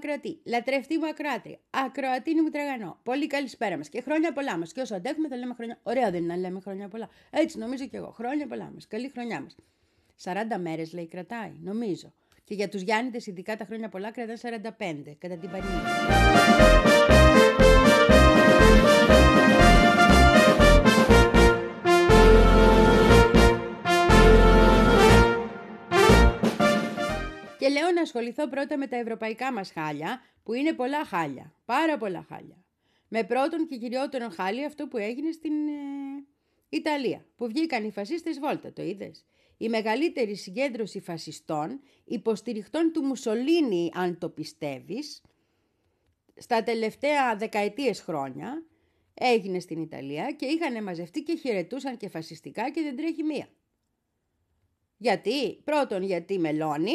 ακροατή, λατρευτή μου ακροάτρια, ακροατίνη μου τραγανό. Πολύ καλησπέρα μας και χρόνια πολλά μας. Και όσο αντέχουμε θα λέμε χρόνια. Ωραία δεν είναι να λέμε χρόνια πολλά. Έτσι νομίζω κι εγώ. Χρόνια πολλά μας. Καλή χρονιά μας. 40 μέρες λέει κρατάει, νομίζω. Και για τους Γιάννητες, ειδικά τα χρόνια πολλά, κρατάει 45 κατά την Πανίδα. Και λέω να ασχοληθώ πρώτα με τα ευρωπαϊκά μας χάλια, που είναι πολλά χάλια, πάρα πολλά χάλια. Με πρώτον και κυριότερο χάλι αυτό που έγινε στην ε, Ιταλία, που βγήκαν οι φασίστες βόλτα, το είδες; Η μεγαλύτερη συγκέντρωση φασιστών, υποστηριχτών του Μουσολίνη, αν το πιστεύεις, στα τελευταία δεκαετίες χρόνια, έγινε στην Ιταλία και είχαν μαζευτεί και χαιρετούσαν και φασιστικά και δεν τρέχει μία. Γιατί, πρώτον γιατί μελώνει,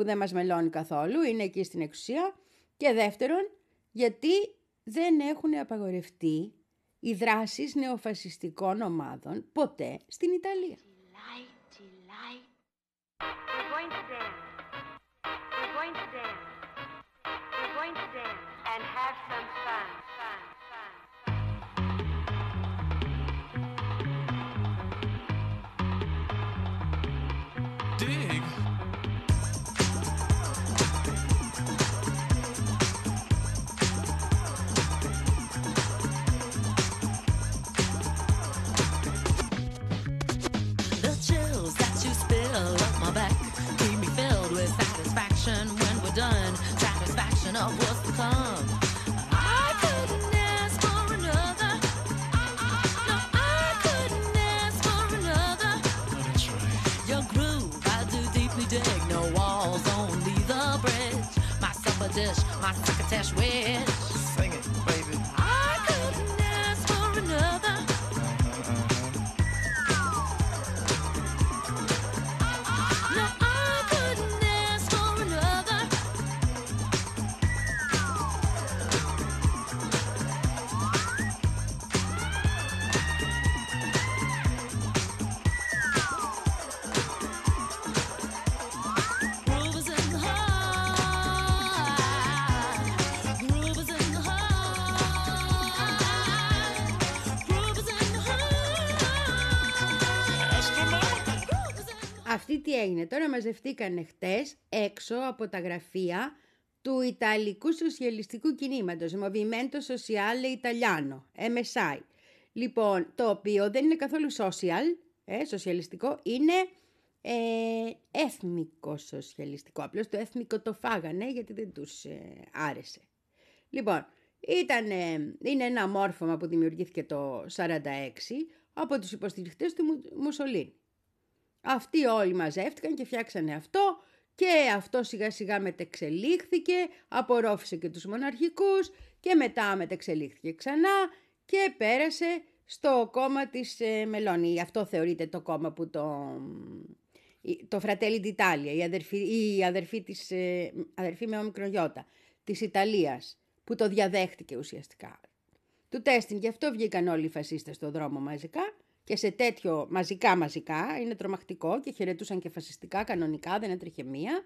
που δεν μας μελώνει καθόλου, είναι εκεί στην εξουσία. Και δεύτερον, γιατί δεν έχουν απαγορευτεί οι δράσεις νεοφασιστικών ομάδων ποτέ στην Ιταλία. of Αυτή τι έγινε. Τώρα μαζευτήκαν χτες έξω από τα γραφεία του Ιταλικού Σοσιαλιστικού Κινήματος, Movimento Sociale Italiano, MSI. Λοιπόν, το οποίο δεν είναι καθόλου social, ε, σοσιαλιστικό, είναι ε, έθνικο σοσιαλιστικό. Απλώς το έθνικο το φάγανε γιατί δεν τους ε, άρεσε. Λοιπόν, ήταν, ε, είναι ένα μόρφωμα που δημιουργήθηκε το 1946 από τους υποστηριχτές του Μου- Μουσολίνη. Αυτοί όλοι μαζεύτηκαν και φτιάξανε αυτό και αυτό σιγά σιγά μετεξελίχθηκε, απορρόφησε και τους μοναρχικούς και μετά μετεξελίχθηκε ξανά και πέρασε στο κόμμα της ε, Μελώνη. Αυτό θεωρείται το κόμμα που το... η- Το Fratelli d'Italia, η αδερφή, η αδερφή, της, ε, αδερφή με ομικρογιώτα της Ιταλίας, που το διαδέχτηκε ουσιαστικά του τέστην. Γι' αυτό βγήκαν όλοι οι φασίστες στο δρόμο μαζικά και σε τέτοιο μαζικά μαζικά είναι τρομακτικό και χαιρετούσαν και φασιστικά κανονικά, δεν έτρεχε μία.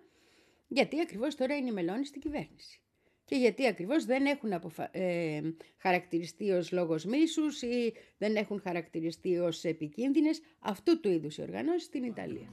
Γιατί ακριβώς τώρα είναι η Μελώνη στην κυβέρνηση. Και γιατί ακριβώς δεν έχουν αποφα... ε, χαρακτηριστεί ως λόγος μίσους ή δεν έχουν χαρακτηριστεί ως επικίνδυνες αυτού του είδους οι οργανώσεις στην Ιταλία.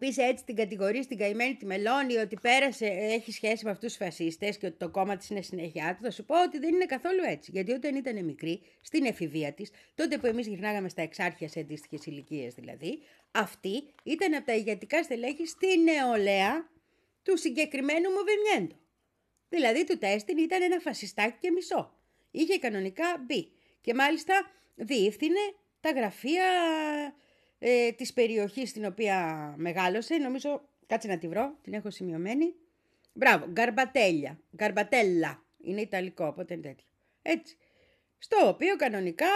Πεις έτσι την κατηγορία στην καημένη τη Μελώνη ότι πέρασε, έχει σχέση με αυτούς τους φασίστες και ότι το κόμμα της είναι συνέχεια του. Θα σου πω ότι δεν είναι καθόλου έτσι. Γιατί όταν ήταν μικρή, στην εφηβεία της, τότε που εμείς γυρνάγαμε στα εξάρχεια σε αντίστοιχες ηλικίες δηλαδή, αυτή ήταν από τα ηγετικά στελέχη στη νεολαία του συγκεκριμένου μοβιμιέντο. Δηλαδή του τέστην ήταν ένα φασιστάκι και μισό. Είχε κανονικά μπει. Και μάλιστα διεύθυνε τα γραφεία ε, της περιοχής στην οποία μεγάλωσε. Νομίζω, κάτσε να τη βρω, την έχω σημειωμένη. Μπράβο, Γκαρμπατέλια. Γκαρμπατέλα. Είναι ιταλικό, οπότε είναι τέτοιο. Έτσι. Στο οποίο κανονικά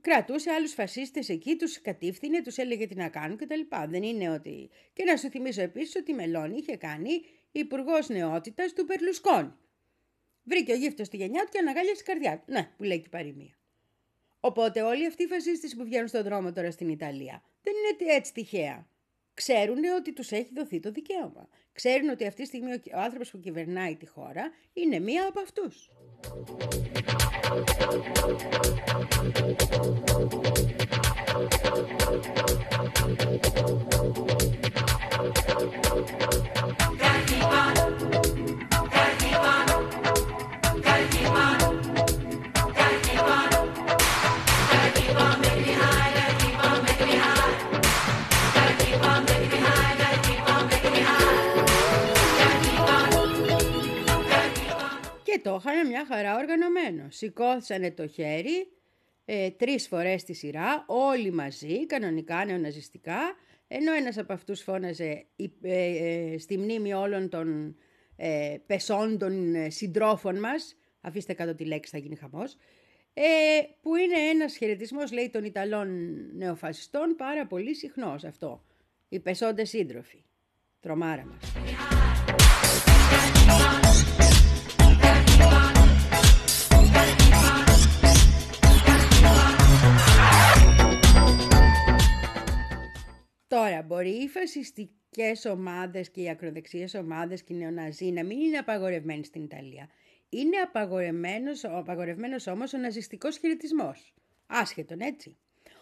κρατούσε άλλους φασίστες εκεί, τους κατήφθηνε, τους έλεγε τι να κάνουν κτλ. Δεν είναι ότι... Και να σου θυμίσω επίσης ότι η Μελώνη είχε κάνει υπουργός νεότητας του Περλουσκόνη. Βρήκε ο γύφτος στη γενιά του και αναγάλιασε η καρδιά του. Ναι, που λέει και η παροιμία. Οπότε όλοι αυτοί οι φασίστες που βγαίνουν στον δρόμο τώρα στην Ιταλία δεν είναι έτσι τυχαία. Ξέρουν ότι τους έχει δοθεί το δικαίωμα. Ξέρουν ότι αυτή τη στιγμή ο ο άνθρωπος που κυβερνάει τη χώρα είναι μία από αυτούς. Και το είχαν μια χαρά οργανωμένο. Σηκώθησανε το χέρι ε, τρεις φορές τη σειρά, όλοι μαζί, κανονικά νεοναζιστικά, ενώ ένας από αυτούς φώναζε η- ε, ε, στη μνήμη όλων των ε, πεσόντων ε, συντρόφων μας, αφήστε κάτω τη λέξη θα γίνει χαμός, ε, που είναι ένας χαιρετισμός λέει των Ιταλών νεοφασιστών πάρα πολύ συχνός αυτό. Οι πεσόντες σύντροφοι. Τρομάρα μας. Τώρα, μπορεί οι φασιστικές ομάδες και οι ακροδεξιές ομάδες και οι νεοναζί να μην είναι απαγορευμένοι στην Ιταλία; Είναι απαγορευμένος, ο απαγορευμένος όμως ο ναζιστικός χαιρετισμός. Άσχετον, έτσι.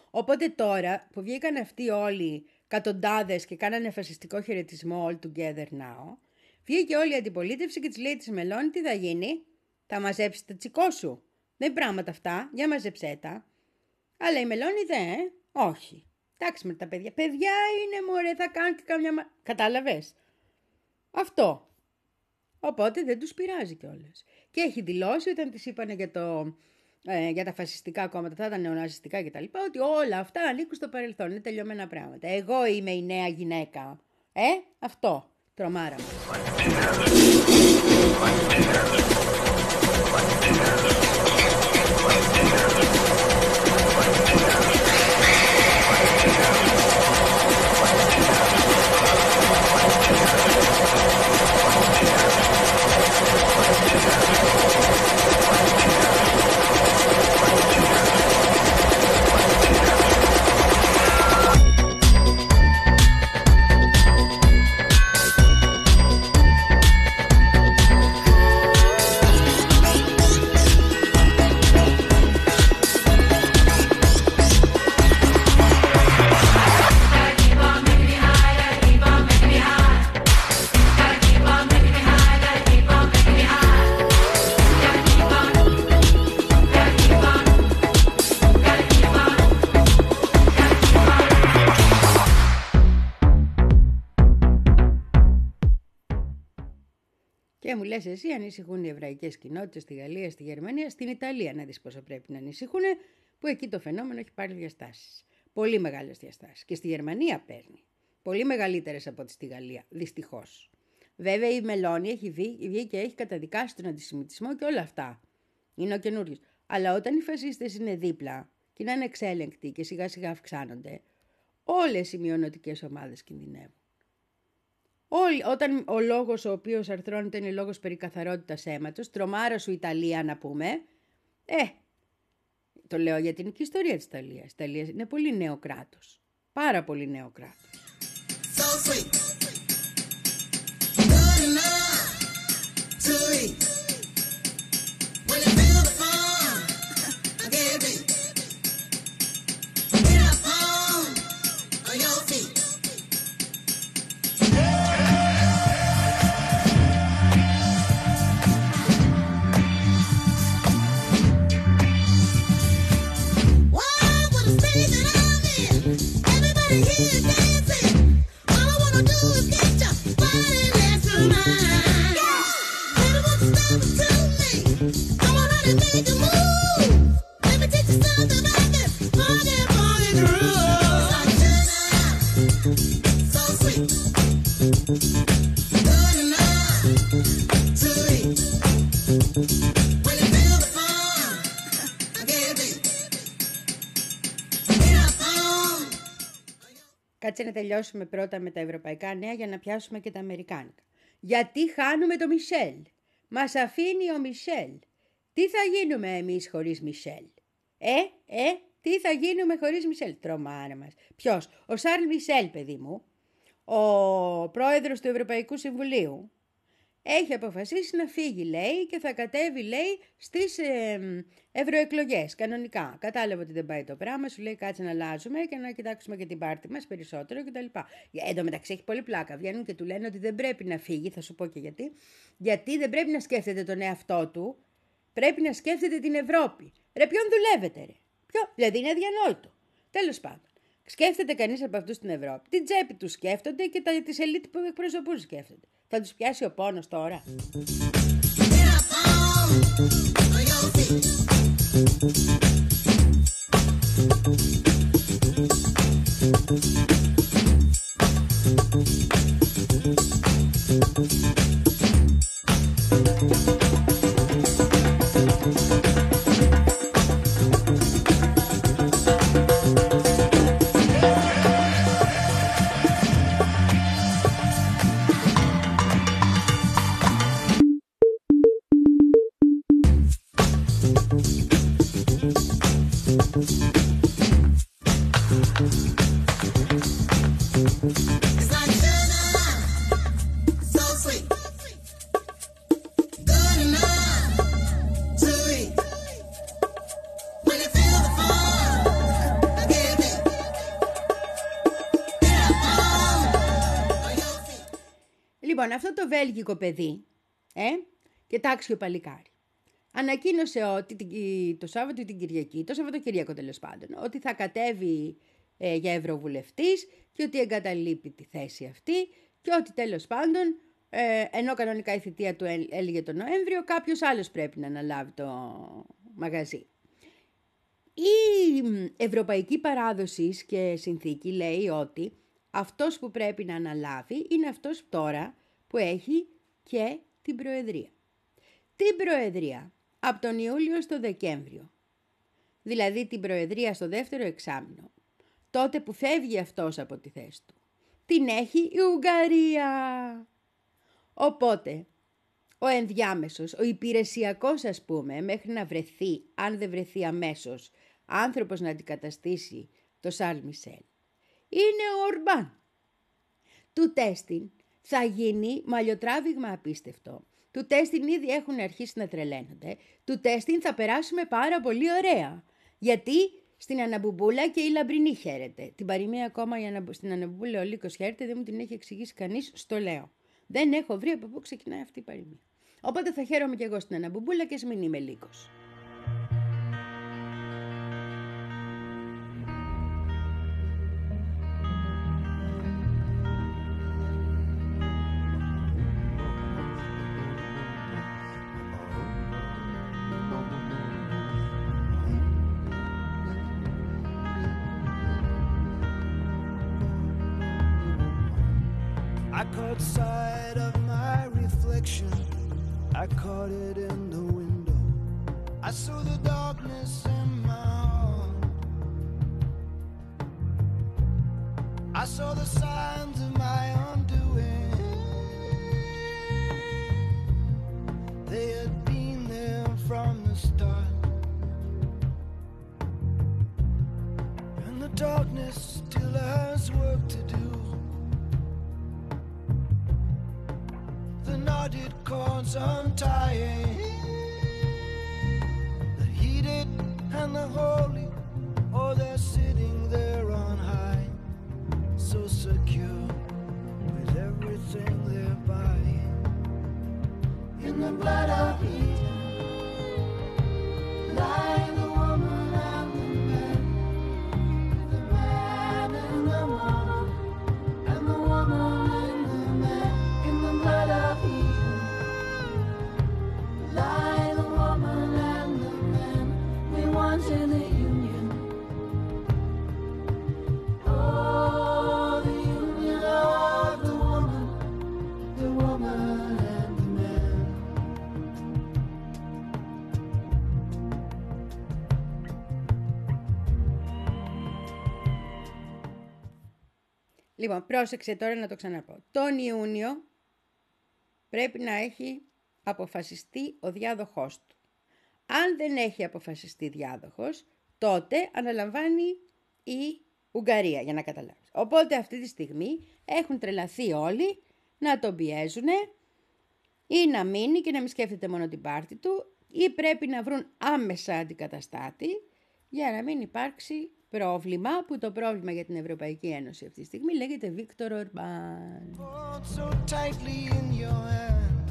Οπότε τώρα που βγήκαν αυτοί όλοι κατοντάδες και κάνανε φασιστικό χαιρετισμό all together now, βγήκε όλη η αντιπολίτευση και της λέει της Μελώνη τι θα γίνει, θα μαζέψεις τα τσικό σου. Δεν είναι πράγματα αυτά, για μαζεψέ τα. Αλλά η Μελώνη δεν, ε; όχι. Εντάξει με τα παιδιά. Παιδιά είναι μωρέ, θα κάνουν και καμιά... μα- Κατάλαβες; Αυτό. Οπότε δεν τους πειράζει κιόλας. Και έχει δηλώσει όταν της είπανε για, το, ε, για τα φασιστικά κόμματα, θα ήταν νεοναζιστικά κτλ. Ότι όλα αυτά ανήκουν στο παρελθόν. Είναι τελειωμένα πράγματα. Εγώ είμαι η νέα γυναίκα. Ε, αυτό. Τρομάρα μου. Και μου λες εσύ ανησυχούν οι εβραϊκές κοινότητες στη Γαλλία, στη Γερμανία, στην Ιταλία να δεις πόσο πρέπει να ανησυχούν, που εκεί το φαινόμενο έχει πάρει διαστάσεις. Πολύ μεγάλες διαστάσεις. Και στη Γερμανία παίρνει. Πολύ μεγαλύτερες από ό,τι στη Γαλλία, δυστυχώς. Βέβαια η Μελώνη έχει βγει, βγει και έχει καταδικάσει τον αντισημιτισμό και όλα αυτά. Είναι ο καινούριο. Αλλά όταν οι φασίστες είναι δίπλα και είναι ανεξέλεγκτοι και σιγά σιγά αυξάνονται, όλες οι μειονοτικές ομάδες κινδυνεύουν. Όλοι, όταν ο λόγος ο οποίος αρθρώνεται είναι λόγος περί καθαρότητας αίματος, τρομάρα σου Ιταλία να πούμε, ε, το λέω για την ιστορία της Ιταλίας. Η Ιταλία είναι πολύ νέο κράτος. Πάρα πολύ νέο κράτος. so sweet. Good enough to eat. Κάτσε να τελειώσουμε πρώτα με τα ευρωπαϊκά νέα για να πιάσουμε και τα αμερικάνικα. Γιατί χάνουμε το Μισελ. Μας αφήνει ο Μισελ. Τι θα γίνουμε εμείς χωρίς Μισελ; Ε, ε, τι θα γίνουμε χωρίς Μισελ; Τρομάρα μας. Ποιος; Ο Σάρλ Μισελ, παιδί μου. Ο πρόεδρος του Ευρωπαϊκού Συμβουλίου έχει αποφασίσει να φύγει, λέει, και θα κατέβει, λέει, στις ε, ευρωεκλογές, κανονικά. Κατάλαβε ότι δεν πάει το πράγμα, σου λέει κάτσε να αλλάζουμε και να κοιτάξουμε και την πάρτη μας περισσότερο κτλ. Ε, Εν τω μεταξύ έχει πολύ πλάκα. Βγαίνουν και του λένε ότι δεν πρέπει να φύγει, θα σου πω και γιατί. Γιατί δεν πρέπει να σκέφτεται τον εαυτό του, πρέπει να σκέφτεται την Ευρώπη. Ρε, ποιον δουλεύετε, ρε; Ποιο, δηλαδή είναι αδιανόητο. Τέλος πάντων. Σκέφτεται κανείς από αυτούς στην Ευρώπη. Την τσέπη τους σκέφτονται και τα, τις ελίτ που εκπροσωπούν σκέφτονται. Θα τους πιάσει ο πόνος τώρα. Get up το βέλγικο παιδί, ε, και τάξιο παλικάρι, ανακοίνωσε ότι την- το Σάββατο ή την Κυριακή, το Σαββατοκυριακό τέλος πάντων, ότι θα κατέβει ε, για ευρωβουλευτής και ότι εγκαταλείπει τη θέση αυτή και ότι τέλος πάντων, ε, ενώ κανονικά η θητεία του έ- έλεγε τον Νοέμβριο, κάποιος άλλος πρέπει να αναλάβει το μαγαζί. Η μ, ευρωπαϊκή παράδοση και συνθήκη λέει ότι αυτός που πρέπει να αναλάβει είναι αυτός τώρα που έχει και την Προεδρία. Την Προεδρία από τον Ιούλιο στο Δεκέμβριο. Δηλαδή την Προεδρία στο δεύτερο εξάμεινο. Τότε που φεύγει αυτός από τη θέση του. Την έχει η Ουγγαρία. Οπότε, ο ενδιάμεσος, ο υπηρεσιακός ας πούμε, μέχρι να βρεθεί, αν δεν βρεθεί αμέσως, άνθρωπος να αντικαταστήσει το Σαρλ Μισελ, είναι ο Ορμπάν. Του τέστην θα γίνει μαλλιοτράβηγμα απίστευτο. Του τέστην ήδη έχουν αρχίσει να τρελαίνονται. Του τέστην θα περάσουμε πάρα πολύ ωραία. Γιατί στην Αναμπουμπούλα και η Λαμπρινή χαίρεται. Την παροιμία ακόμα η Αναμπου- στην Αναμπουμπούλα ο Λύκος χαίρεται, δεν μου την έχει εξηγήσει κανείς, στο λέω. Δεν έχω βρει από πού ξεκινάει αυτή η παροιμία. Οπότε θα χαίρομαι κι εγώ στην Αναμπουμπούλα και ας μην είμαι Λύκος. the hole. Λοιπόν, πρόσεξε τώρα να το ξαναπώ. Τον Ιούνιο πρέπει να έχει αποφασιστεί ο διάδοχός του. Αν δεν έχει αποφασιστεί διάδοχος, τότε αναλαμβάνει η Ουγγαρία, για να καταλάβεις. Οπότε αυτή τη στιγμή έχουν τρελαθεί όλοι να τον πιέζουν ή να μείνει και να μην σκέφτεται μόνο την πάρτη του ή πρέπει να βρουν άμεσα αντικαταστάτη για να μην υπάρξει πρόβλημα που το πρόβλημα για την Ευρωπαϊκή Ένωση αυτή τη στιγμή λέγεται Βίκτορ Ορμπάν. Hold so tightly in your hand.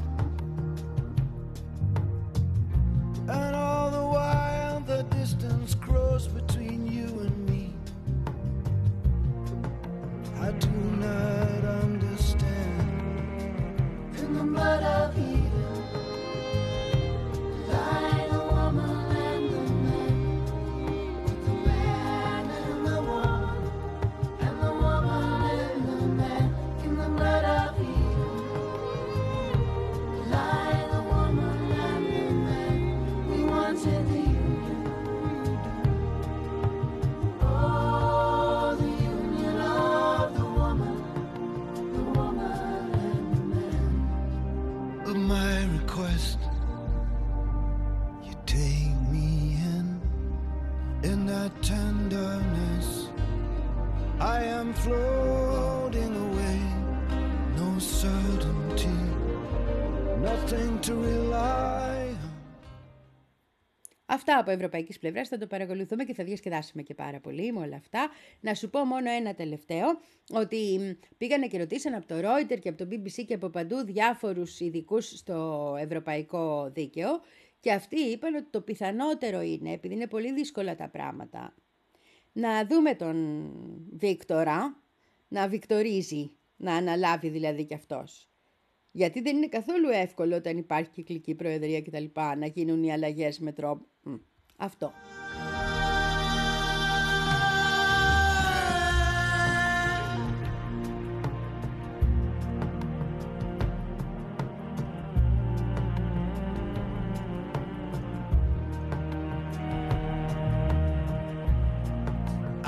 And all the while the distance grows between you and me. I do not understand. In the blood of Αυτά από ευρωπαϊκής πλευράς θα το παρακολουθούμε και θα διασκεδάσουμε και πάρα πολύ με όλα αυτά. Να σου πω μόνο ένα τελευταίο, ότι μ, πήγανε και ρωτήσαν από το Reuters και από το BBC και από παντού διάφορους ειδικούς στο ευρωπαϊκό δίκαιο και αυτοί είπαν ότι το πιθανότερο είναι, επειδή είναι πολύ δύσκολα τα πράγματα, να δούμε τον Βίκτορα να βικτορίζει, να αναλάβει δηλαδή κι αυτός. Γιατί δεν είναι καθόλου εύκολο όταν υπάρχει κυκλική προεδρία κτλ. να γίνουν οι αλλαγές με τρόπο. Μ, Αυτό.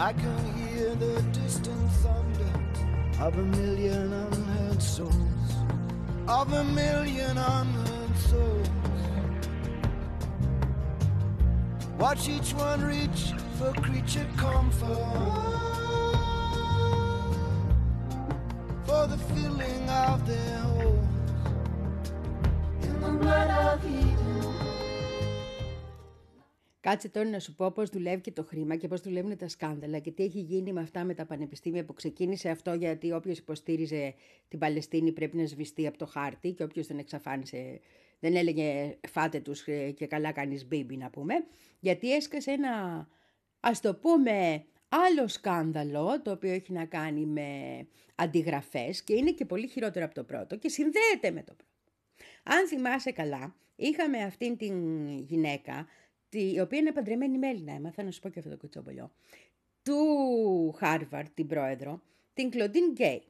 I can hear the distant thunder of a million unheard souls, of a million unheard souls. Watch each one reach for creature comfort, for the filling of their holes in the blood of Eden. Κάτσε τώρα να σου πω πώς δουλεύει και το χρήμα και πώς δουλεύουν τα σκάνδαλα και τι έχει γίνει με αυτά με τα πανεπιστήμια που ξεκίνησε αυτό γιατί όποιος υποστήριζε την Παλαιστίνη πρέπει να σβηστεί από το χάρτη και όποιος δεν εξαφάνισε, δεν έλεγε φάτε τους ε, και καλά κάνεις μπίμπι να πούμε, γιατί έσκασε ένα, ας το πούμε, άλλο σκάνδαλο το οποίο έχει να κάνει με αντιγραφές και είναι και πολύ χειρότερο από το πρώτο και συνδέεται με το πρώτο. Αν θυμάσαι καλά, είχαμε αυτήν την γυναίκα, τη- η οποία είναι παντρεμένη με Έλληνα, έμαθα να σου πω και αυτό το κουτσόμπολιό, του Χάρβαρντ, την πρόεδρο, την Κλοντίν Γκέι,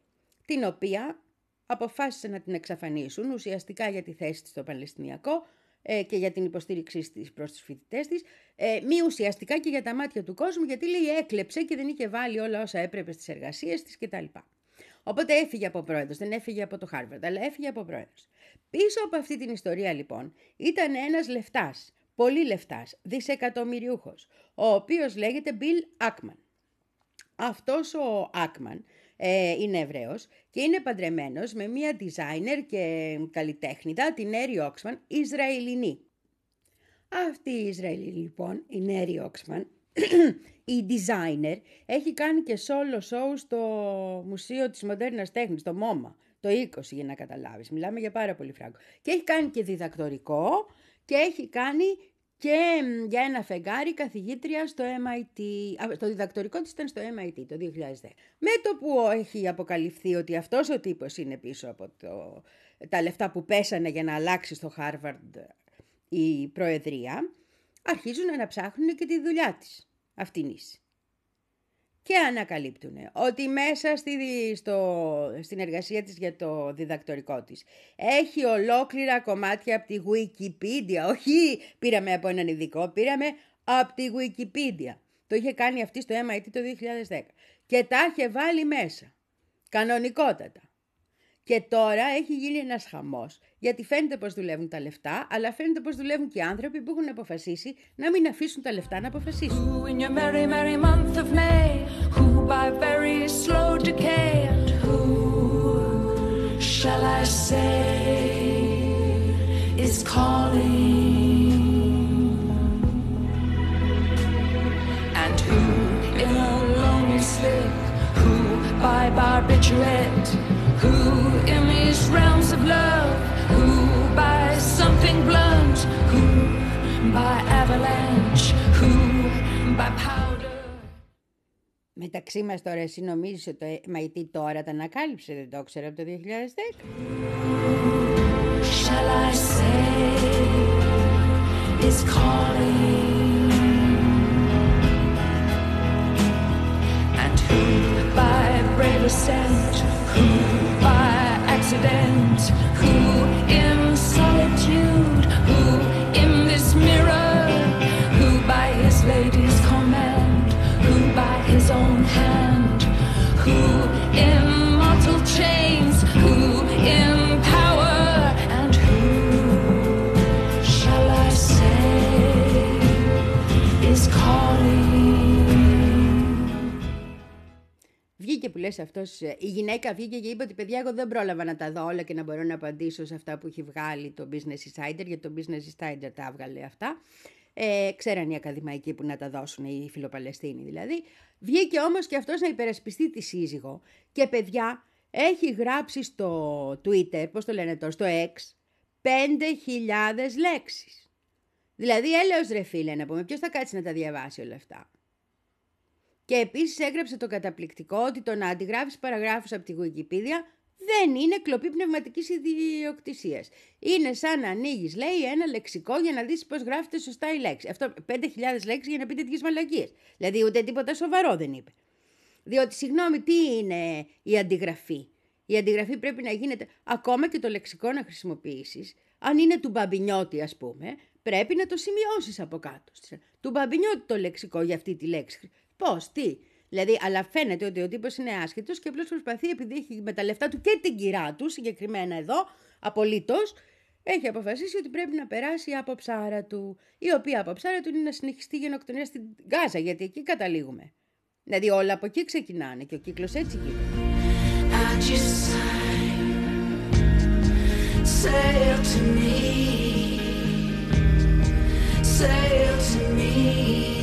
την οποία αποφάσισαν να την εξαφανίσουν ουσιαστικά για τη θέση της στο Παλαιστινιακό ε, και για την υποστήριξή της προς τους φοιτητές της, ε, μη ουσιαστικά και για τα μάτια του κόσμου, γιατί λέει έκλεψε και δεν είχε βάλει όλα όσα έπρεπε στις εργασίες της κτλ. Οπότε έφυγε από πρόεδρος, δεν έφυγε από το Χάρβαρντ, αλλά έφυγε από πρόεδρος. Πίσω από αυτή την ιστορία λοιπόν ήταν ένας λεφτάς, πολύ λεφτάς, δισεκατομμυριούχος, ο οποίος λέγεται Bill Ackman. Αυτός ο Άκμαν ε, είναι Εβραίος και είναι παντρεμένος με μία designer και καλλιτέχνητα, την Έρη Όξμαν, Ισραηλινή. Αυτή η Ισραηλινή λοιπόν, η Νέρη Όξμαν, η designer, έχει κάνει και solo show στο Μουσείο της Μοντέρνας Τέχνης, το MoMA, το 20 για να καταλάβεις. Μιλάμε για πάρα πολύ φράγκο. Και έχει κάνει και διδακτορικό και έχει κάνει και μ, για ένα φεγγάρι καθηγήτρια στο MIT. Α, το διδακτορικό της ήταν στο MIT το 2010. Με το που έχει αποκαλυφθεί ότι αυτός ο τύπος είναι πίσω από το, τα λεφτά που πέσανε για να αλλάξει στο Harvard η προεδρία, αρχίζουν να ψάχνουν και τη δουλειά της αυτήνης. Και ανακαλύπτουν ότι μέσα στη, στο, στην εργασία της για το διδακτορικό της έχει ολόκληρα κομμάτια από τη Wikipedia. Όχι πήραμε από έναν ειδικό, πήραμε από τη Wikipedia. Το είχε κάνει αυτή στο MIT το 2010. Και τα είχε βάλει μέσα. Κανονικότατα. Και τώρα έχει γίνει ένας χαμός, γιατί φαίνεται πως δουλεύουν τα λεφτά, αλλά φαίνεται πως δουλεύουν και οι άνθρωποι που έχουν αποφασίσει να μην αφήσουν τα λεφτά να αποφασίσουν. Who in your merry, merry month of May, who by very slow decay, and who shall I say is calling? And who in a lonely slip, who by barbiturate, who in these realms of love, who by something blunt, who by avalanche, who by powder. Μεταξύ μας τώρα εσύ νομίζεις ότι το MIT τώρα τα ανακάλυψε, δεν το ήξερα από το 2010. shall I say is calling and who by brave ascent who by accident who Βγήκε που λες αυτός, ε, η γυναίκα βγήκε και είπε ότι παιδιά εγώ δεν πρόλαβα να τα δω όλα και να μπορώ να απαντήσω σε αυτά που έχει βγάλει το Business Insider, γιατί το Business Insider τα έβγαλε αυτά. Ε, ξέραν οι ακαδημαϊκοί που να τα δώσουν, οι φιλοπαλαιστίνοι δηλαδή. Βγήκε όμως και αυτός να υπερασπιστεί τη σύζυγο και παιδιά έχει γράψει στο Twitter, πώς το λένε τώρα, στο X, 5.000 λέξεις. Δηλαδή έλεος ρε φίλε να πούμε, ποιος θα κάτσει να τα διαβάσει όλα αυτά; Και επίσης έγραψε το καταπληκτικό ότι το να αντιγράφεις παραγράφους από τη Wikipedia δεν είναι κλοπή πνευματικής ιδιοκτησίας. Είναι σαν να ανοίγεις, λέει, ένα λεξικό για να δεις πώς γράφεται σωστά η λέξη. Αυτό 5.000 λέξεις για να πείτε τέτοιες μαλακίες. Δηλαδή ούτε τίποτα σοβαρό δεν είπε. Διότι, συγγνώμη, τι είναι η αντιγραφή; Η αντιγραφή πρέπει να γίνεται, ακόμα και το λεξικό να χρησιμοποιήσεις, αν είναι του μπαμπινιώτη ας πούμε, πρέπει να το σημειώσεις από κάτω. Του μπαμπινιώτη το λεξικό για αυτή τη λέξη. Πώς, τι; Δηλαδή, αλλά φαίνεται ότι ο τύπος είναι άσχετος και απλώς προσπαθεί, επειδή έχει με τα λεφτά του και την κυρά του, συγκεκριμένα εδώ, απολύτως, έχει αποφασίσει ότι πρέπει να περάσει από ψάρα του, η οποία από ψάρα του είναι να συνεχιστεί η γενοκτονία στην Γάζα, γιατί εκεί καταλήγουμε. Δηλαδή όλα από εκεί ξεκινάνε και ο κύκλος έτσι γίνεται. at your side. Sail to me, sail to me, let me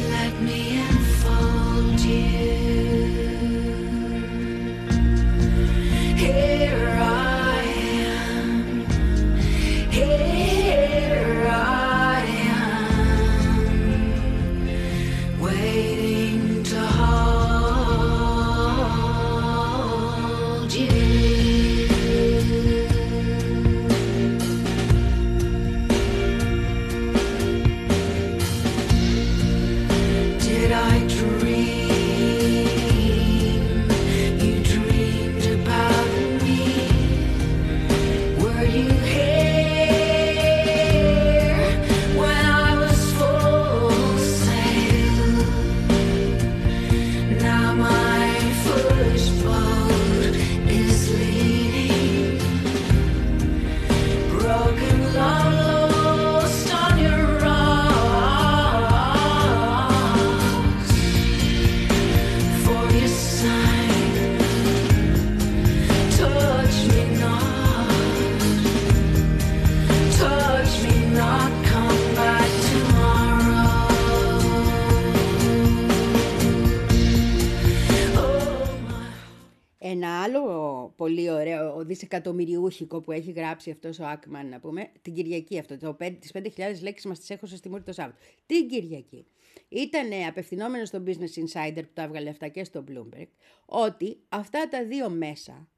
ωραίο δισεκατομμυριούχικο που έχει γράψει αυτός ο Άκμαν, να πούμε, την Κυριακή αυτό, το, πέ- τις 5.000 λέξεις μας τις έχω στο Μούρη το Σάββατο. Την Κυριακή. Ήταν απευθυνόμενος στο Business Insider που τα έβγαλε αυτά και στο Bloomberg, ότι αυτά τα δύο μέσα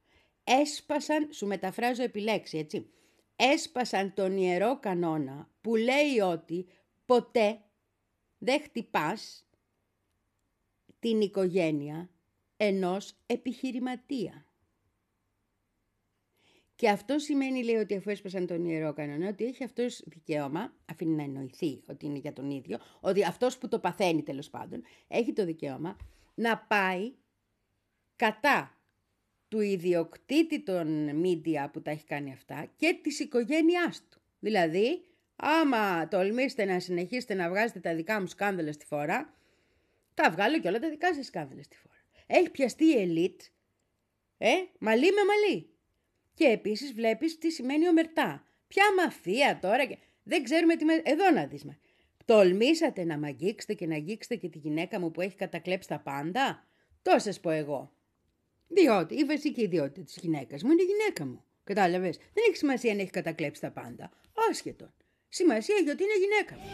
έσπασαν, σου μεταφράζω επιλέξει, έτσι, έσπασαν τον ιερό κανόνα που λέει ότι ποτέ δεν χτυπάς την οικογένεια ενός επιχειρηματία. Και αυτό σημαίνει, λέει, ότι αφού έσπασαν τον ιερό κανόνα, ότι έχει αυτός δικαίωμα, αφήνει να εννοηθεί ότι είναι για τον ίδιο, ότι αυτός που το παθαίνει τέλος πάντων, έχει το δικαίωμα να πάει κατά του ιδιοκτήτη των media που τα έχει κάνει αυτά και της οικογένειάς του. Δηλαδή, άμα τολμήσετε να συνεχίσετε να βγάζετε τα δικά μου σκάνδαλα στη φορά, τα βγάλω και όλα τα δικά σας σκάνδαλα στη φορά. Έχει πιαστεί η ελίτ, ε, μαλλί με μαλλί. Και επίσης βλέπεις τι σημαίνει ομερτά. Ποια μαφία τώρα και... Δεν ξέρουμε τι... με- Εδώ να δεις με. Τολμήσατε να μ' αγγίξετε και να αγγίξετε και τη γυναίκα μου που έχει κατακλέψει τα πάντα; Το σας πω εγώ. Διότι η βασική ιδιότητα της γυναίκας μου είναι η γυναίκα μου. Κατάλαβες; Δεν έχει σημασία αν έχει κατακλέψει τα πάντα. Άσχετον. Σημασία έχει ότι είναι γυναίκα μου.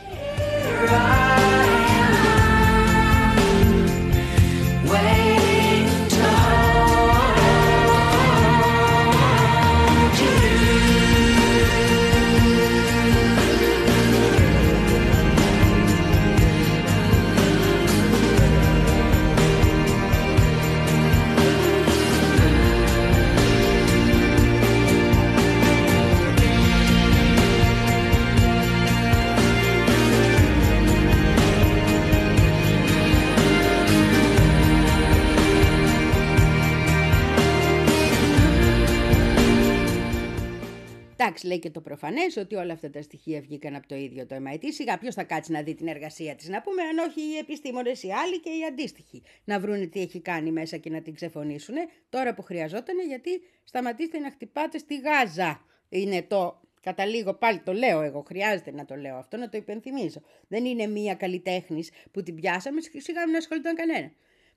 Εντάξει, λέει και το προφανές ότι όλα αυτά τα στοιχεία βγήκαν από το ίδιο το MIT. Σιγά ποιος θα κάτσει να δει την εργασία της, να πούμε, αν όχι οι επιστήμονες οι άλλοι και οι αντίστοιχοι. Να βρούνε τι έχει κάνει μέσα και να την ξεφωνήσουν τώρα που χρειαζόταν, γιατί σταματήστε να χτυπάτε στη Γάζα. Είναι το. Καταλήγω πάλι το λέω εγώ, χρειάζεται να το λέω αυτό, να το υπενθυμίζω. Δεν είναι μία καλλιτέχνης που την πιάσαμε, σιγά μην ασχολούνταν κανένα.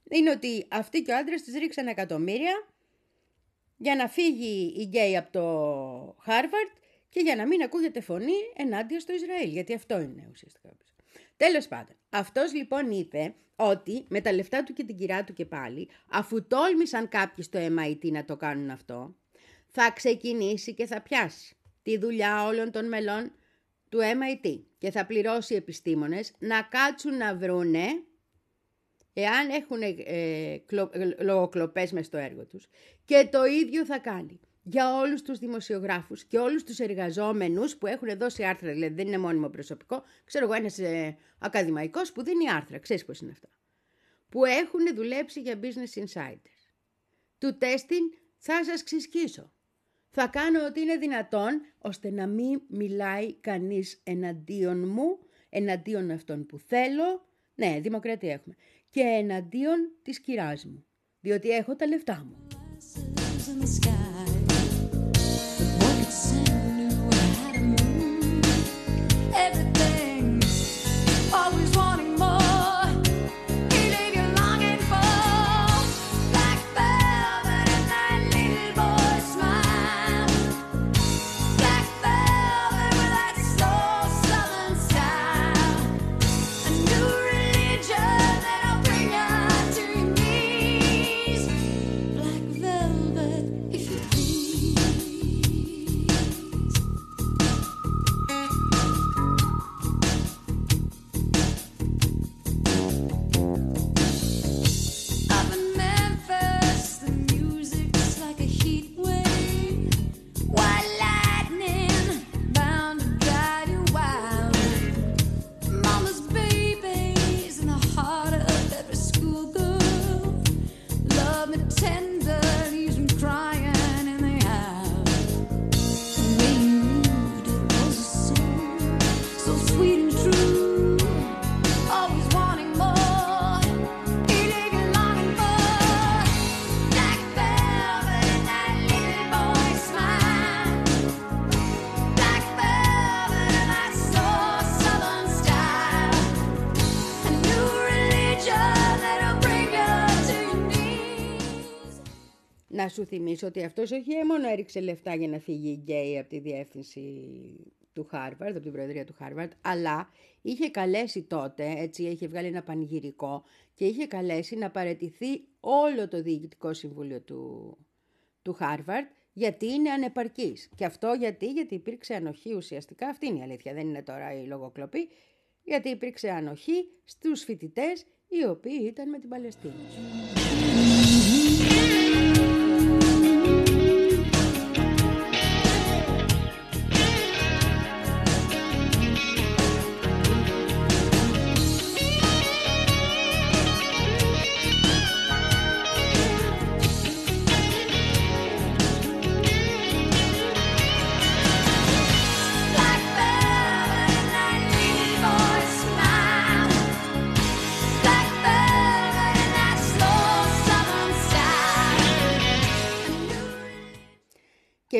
Είναι ότι αυτή και ο άντρας της ρίξαν εκατομμύρια για να φύγει η Γκέι από το Χάρβαρντ και για να μην ακούγεται φωνή ενάντια στο Ισραήλ, γιατί αυτό είναι ουσιαστικά. Τέλος πάντων, αυτός λοιπόν είπε ότι με τα λεφτά του και την κυρά του και πάλι, αφού τόλμησαν κάποιοι στο MIT να το κάνουν αυτό, θα ξεκινήσει και θα πιάσει τη δουλειά όλων των μελών του MIT και θα πληρώσει επιστήμονες να κάτσουν να βρούνε εάν έχουν ε, κλο, ε, λογοκλοπές μες στο έργο τους. Και το ίδιο θα κάνει για όλους τους δημοσιογράφους και όλους τους εργαζόμενους που έχουν δώσει άρθρα, δηλαδή δεν είναι μόνιμο προσωπικό, ξέρω εγώ ένας ε, ακαδημαϊκός που δίνει άρθρα, ξέρεις πώς είναι αυτά, που έχουν δουλέψει για Business Insiders. Του τέστην θα σας ξυσκίσω. Θα κάνω ό,τι είναι δυνατόν ώστε να μην μιλάει κανείς εναντίον μου, εναντίον αυτών που θέλω, ναι, δημοκρατία έχουμε, και εναντίον της κυράς μου, διότι έχω τα λεφτά μου. Να σου θυμίσω ότι αυτός όχι μόνο έριξε λεφτά για να φύγει η Γκέι από τη διεύθυνση του Χάρβαρντ, από την προεδρία του Χάρβαρντ, αλλά είχε καλέσει τότε, έτσι είχε βγάλει ένα πανηγυρικό και είχε καλέσει να παραιτηθεί όλο το διοικητικό συμβούλιο του, του Χάρβαρντ γιατί είναι ανεπαρκής. Και αυτό γιατί, γιατί υπήρξε ανοχή ουσιαστικά, αυτή είναι η αλήθεια, δεν είναι τώρα η λογοκλοπή, γιατί υπήρξε ανοχή στους φοιτητές οι οποίοι ήταν με την Παλαιστίνη.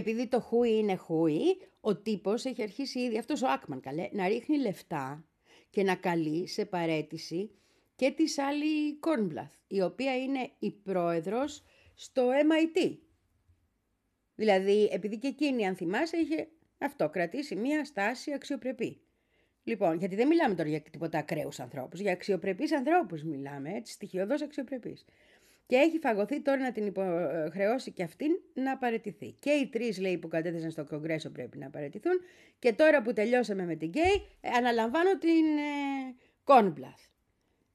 Επειδή το χούι είναι χούι, ο τύπος έχει αρχίσει ήδη, αυτός ο Άκμαν καλέ, να ρίχνει λεφτά και να καλεί σε παρέτηση και της Σάλι Κόρνμπλαθ, η οποία είναι η πρόεδρος στο MIT. Δηλαδή, επειδή και εκείνη, αν θυμάσαι, είχε αυτό, κρατήσει μία στάση αξιοπρεπή. Λοιπόν, γιατί δεν μιλάμε τώρα για τίποτα ακραίους ανθρώπους, για αξιοπρεπείς ανθρώπους μιλάμε, έτσι, στοιχειοδός αξιοπρεπείς. Και έχει φαγωθεί τώρα να την υποχρεώσει και αυτήν να παραιτηθεί. Και οι τρεις, λέει, που κατέθεσαν στο Κογκρέσο πρέπει να παραιτηθούν. Και τώρα που τελειώσαμε με την Γκέι, ε, αναλαμβάνω την ε, Κόρνμπλαθ.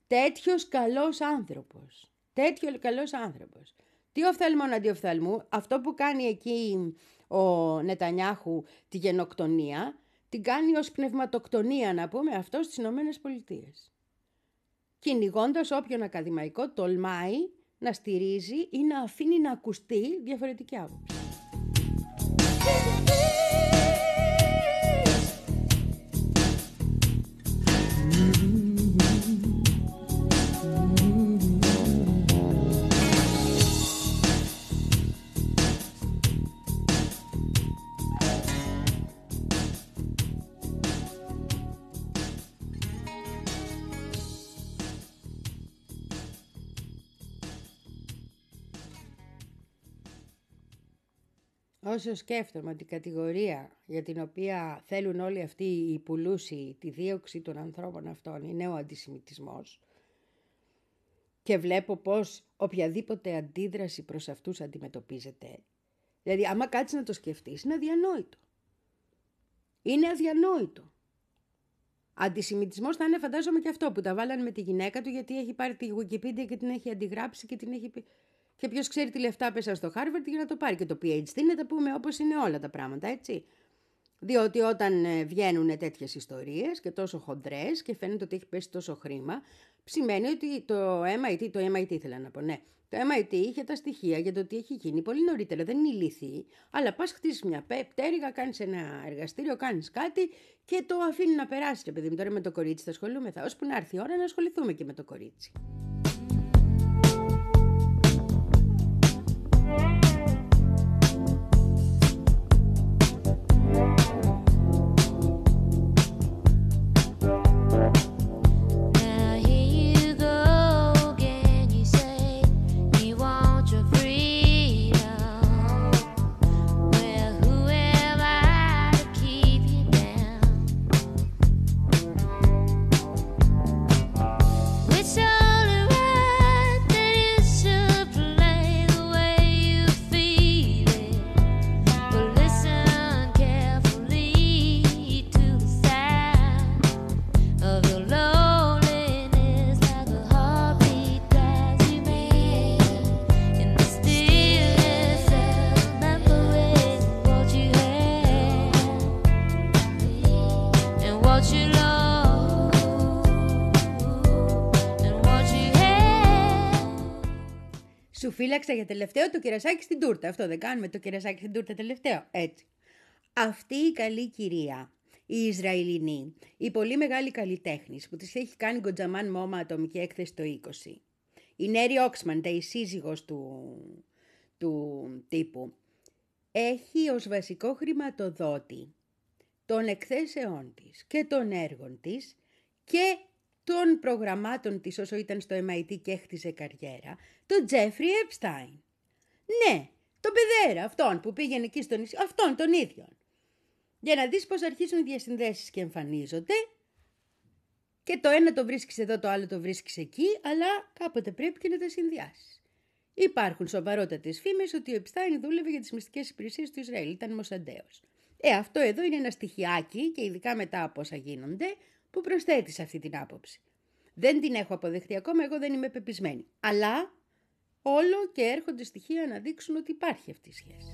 Τέτοιος καλός άνθρωπος. Τέτοιο καλός άνθρωπος. Τι οφθαλμόν αντιοφθαλμού, αυτό που κάνει εκεί ο Νετανιάχου τη γενοκτονία, την κάνει ως πνευματοκτονία, να πούμε, αυτό στις Ηνωμένες Πολιτείες. Κυνηγώντας όποιον ακαδημαϊκό τολμάει να στηρίζει ή να αφήνει να ακουστεί διαφορετική άποψη. Όσο σκέφτομαι την κατηγορία για την οποία θέλουν όλοι αυτοί οι πουλούσιοι τη δίωξη των ανθρώπων αυτών είναι ο αντισημιτισμός και βλέπω πως οποιαδήποτε αντίδραση προς αυτούς αντιμετωπίζεται. Δηλαδή άμα κάτσεις να το σκεφτείς είναι αδιανόητο. Είναι αδιανόητο. Αντισημιτισμός θα είναι φαντάζομαι και αυτό που τα βάλανε με τη γυναίκα του γιατί έχει πάρει τη Wikipedia και την έχει αντιγράψει και την έχει πει... Και ποιος ξέρει τι λεφτά πέσαν στο Harvard για να το πάρει. Και το PhD να τα πούμε όπως είναι όλα τα πράγματα, έτσι. Διότι όταν ε, βγαίνουν τέτοιες ιστορίες και τόσο χοντρές και φαίνεται ότι έχει πέσει τόσο χρήμα, σημαίνει ότι το MIT, το MIT ήθελα να πω, ναι. Το MIT είχε τα στοιχεία για το τι έχει γίνει πολύ νωρίτερα. Δεν είναι ηλίθιοι, αλλά πας χτίσει μια πτέρυγα, κάνεις ένα εργαστήριο, κάνεις κάτι και το αφήνει να περάσει. Ρε παιδί μου, τώρα με το κορίτσι θα ασχολούμεθα. Ώσπου να έρθει η ώρα να ασχοληθούμε και με το κορίτσι. Φύλαξα για τελευταίο το κερασάκι στην τούρτα. Αυτό δεν κάνουμε το κερασάκι στην τούρτα τελευταίο. Έτσι. Αυτή η καλή κυρία, η Ισραηλινή, η πολύ μεγάλη καλλιτέχνης που της έχει κάνει Γκοτζαμάν Μόμα ατομική έκθεση το 20. Η Νέρι Όξμαν, η σύζυγος του, του τύπου, έχει ως βασικό χρηματοδότη των εκθέσεών της και των έργων της και των προγραμμάτων της όσο ήταν στο MIT και έχτιζε καριέρα, τον Τζέφρι Epstein. Ναι, τον παιδέρα αυτόν που πήγαινε εκεί στο νησί, αυτόν τον ίδιο. Για να δεις πώς αρχίζουν οι διασυνδέσεις και εμφανίζονται και το ένα το βρίσκεις εδώ, το άλλο το βρίσκεις εκεί, αλλά κάποτε πρέπει και να τα συνδυάσεις. Υπάρχουν σοβαρότατες φήμες ότι ο Επστάιν δούλευε για τις μυστικές υπηρεσίες του Ισραήλ, ήταν Μοσαντέος. Ε, αυτό εδώ είναι ένα στοιχειάκι και ειδικά μετά από όσα γίνονται που προσθέτεις σε αυτή την άποψη. Δεν την έχω αποδεχτεί ακόμα, εγώ δεν είμαι πεπισμένη. Αλλά όλο και έρχονται στοιχεία να δείξουν ότι υπάρχει αυτή η σχέση.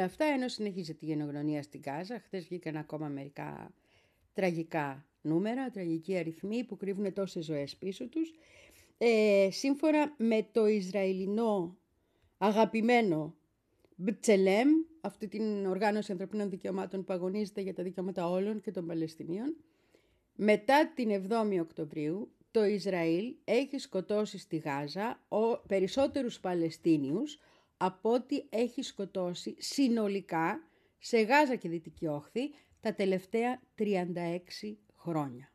Όλα αυτά, ενώ συνεχίζεται η γενογνωμία στην Γάζα, χθες βγήκαν ακόμα μερικά τραγικά νούμερα, τραγικοί αριθμοί που κρύβουν τόσες ζωές πίσω τους. Ε, σύμφωνα με το Ισραηλινό αγαπημένο Μπτσελέμ, αυτή την οργάνωση ανθρωπίνων δικαιωμάτων που αγωνίζεται για τα δικαιώματα όλων και των Παλαιστινίων, μετά την 7η Οκτωβρίου, το Ισραήλ έχει σκοτώσει στη Γάζα ο, περισσότερους Παλαιστίνιους από ό,τι έχει σκοτώσει συνολικά σε Γάζα και Δυτική Όχθη τα τελευταία 36 χρόνια.